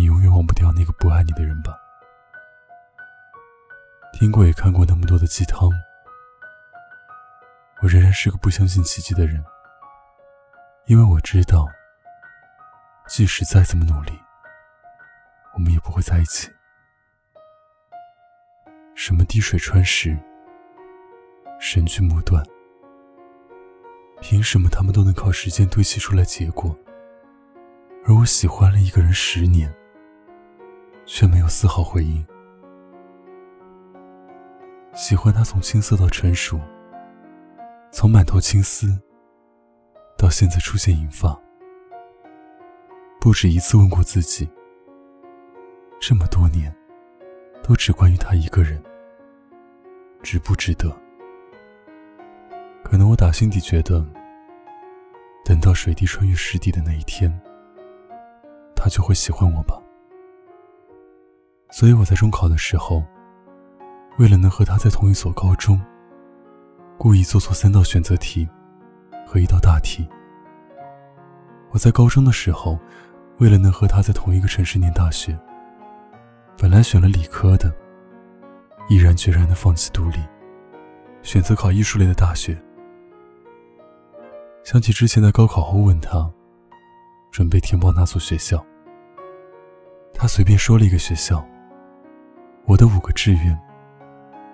你永远忘不掉那个不爱你的人吧。听过也看过那么多的鸡汤，我仍然是个不相信奇迹的人，因为我知道，即使再怎么努力，我们也不会在一起。什么滴水穿石，神锯木断，凭什么他们都能靠时间堆砌出来结果，而我喜欢了一个人十年，却没有丝毫回应？喜欢他从青涩到成熟，从满头青丝到现在出现银发，不止一次问过自己：这么多年，都只关于他一个人。值不值得？可能我打心底觉得，等到水滴穿越石底的那一天，他就会喜欢我吧。所以我在中考的时候，为了能和他在同一所高中，故意做错三道选择题和一道大题。我在高中的时候，为了能和他在同一个城市念大学，本来选了理科的。毅然决然的放弃独立，选择考艺术类的大学。想起之前在高考后问他，准备填报哪所学校，他随便说了一个学校。我的五个志愿，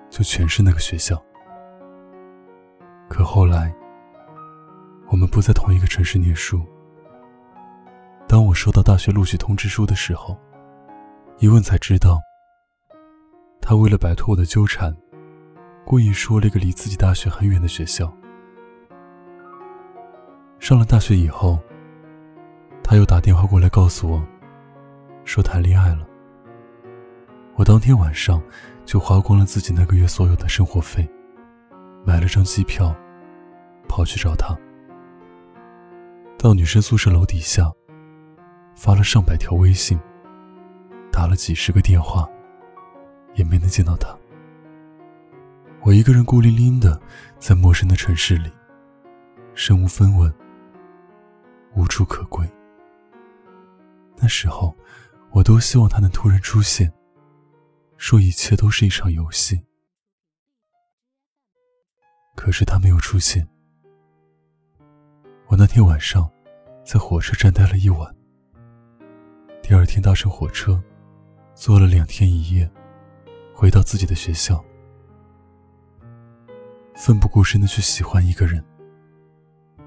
就全是那个学校。可后来，我们不在同一个城市念书。当我收到大学录取通知书的时候，一问才知道。他为了摆脱我的纠缠，故意说了一个离自己大学很远的学校。上了大学以后，他又打电话过来告诉我，说谈恋爱了。我当天晚上就花光了自己那个月所有的生活费，买了张机票，跑去找他。到女生宿舍楼底下，发了上百条微信，打了几十个电话。也没能见到他。我一个人孤零零的在陌生的城市里，身无分文，无处可归。那时候，我多希望他能突然出现，说一切都是一场游戏。可是他没有出现。我那天晚上在火车站待了一晚，第二天搭乘火车，坐了两天一夜。回到自己的学校，奋不顾身的去喜欢一个人，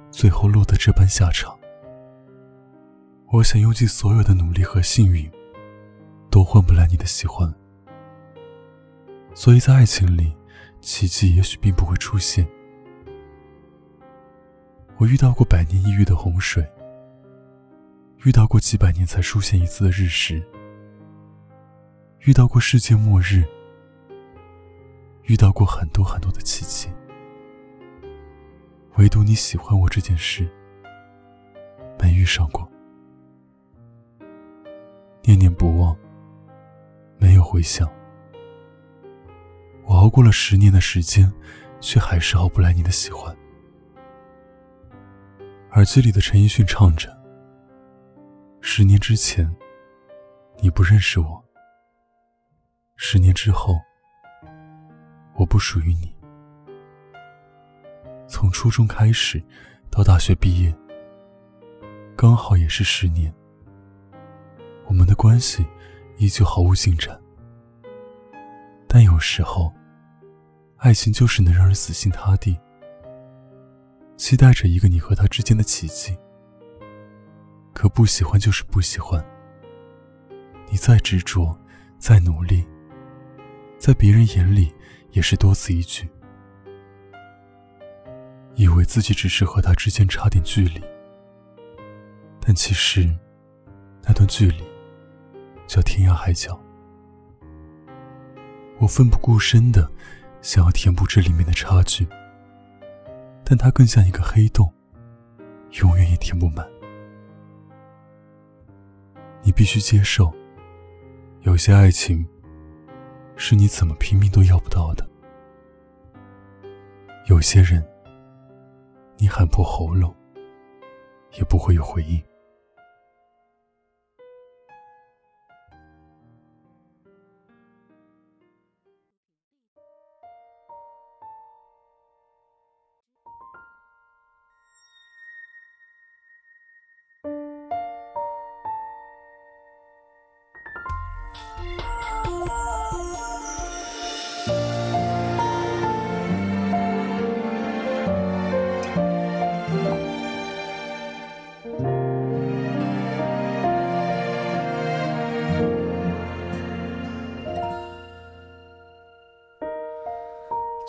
最后落得这般下场。我想用尽所有的努力和幸运，都换不来你的喜欢。所以在爱情里，奇迹也许并不会出现。我遇到过百年一遇的洪水，遇到过几百年才出现一次的日食，遇到过世界末日。遇到过很多很多的奇迹，唯独你喜欢我这件事没遇上过。念念不忘，没有回响。我熬过了十年的时间，却还是熬不来你的喜欢。耳机里的陈奕迅唱着：“十年之前，你不认识我；十年之后。”我不属于你。从初中开始，到大学毕业，刚好也是十年。我们的关系依旧毫无进展。但有时候，爱情就是能让人死心塌地，期待着一个你和他之间的奇迹。可不喜欢就是不喜欢。你再执着，再努力，在别人眼里。也是多此一举，以为自己只是和他之间差点距离，但其实那段距离叫天涯海角。我奋不顾身的想要填补这里面的差距，但它更像一个黑洞，永远也填不满。你必须接受，有些爱情。是你怎么拼命都要不到的。有些人，你喊破喉咙，也不会有回应。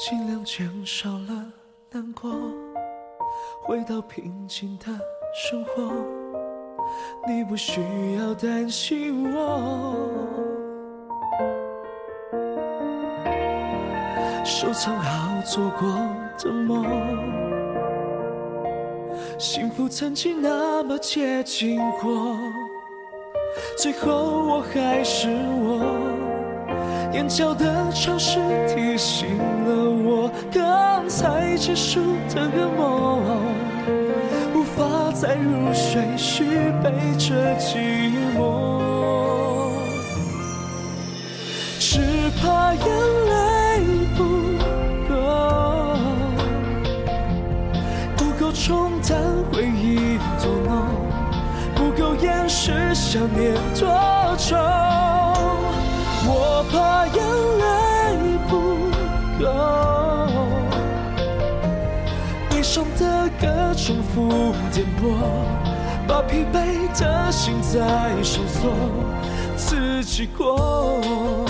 尽量减少了难过，回到平静的生活，你不需要担心我。收藏好做过的梦，幸福曾经那么接近过，最后我还是我。眼角的潮湿提醒了我，刚才结束的噩梦，无法再入睡，续背着寂寞，只怕眼泪不够，不够冲淡回忆多浓，不够掩饰想念多久。我怕眼泪不够，悲伤的歌重复点播，把疲惫的心再收缩，刺激过。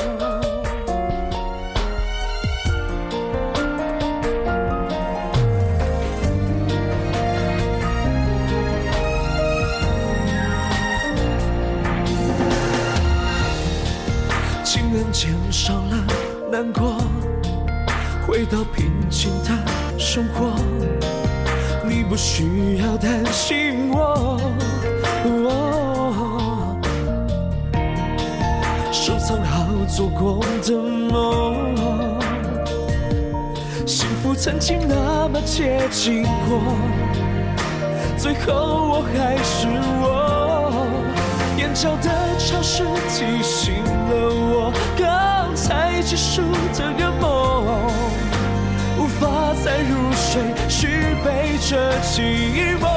减少了难过，回到平静的生活，你不需要担心我。收藏好做过的梦，幸福曾经那么接近过，最后我还是我，眼角的潮湿提醒了我。刚才结束的个梦，无法再入睡，续杯着寂寞，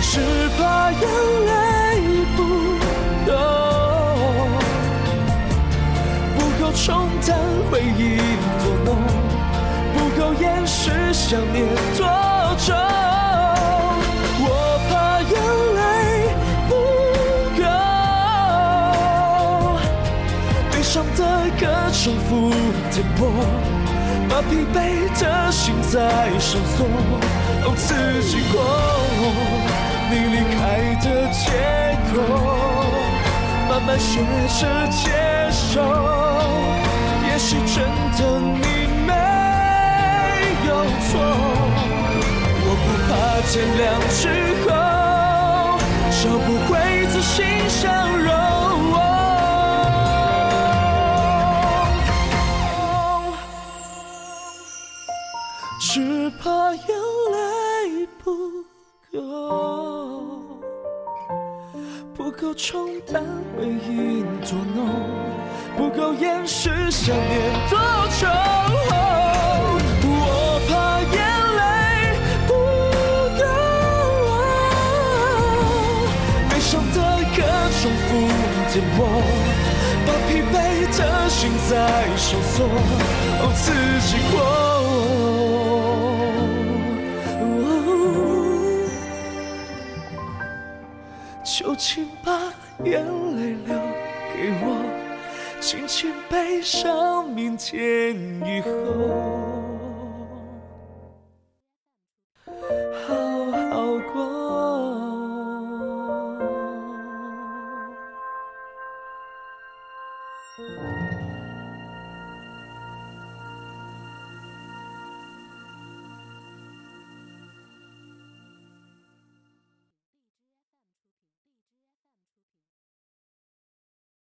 只怕眼泪不够，不够冲淡回忆多浓，不够掩饰想念多的重复颠簸，把疲惫的心在收缩，哦，自己过。你离开的借口，慢慢学着接受。也许真的你没有错，我不怕天亮之后，找不回自信相容。冲淡回忆多浓，不够掩饰想念多久。我怕眼泪不够，悲伤的歌重复颠簸，把疲惫的心在收缩，哦，自己过。就请把眼泪留给我，轻轻悲伤，明天以后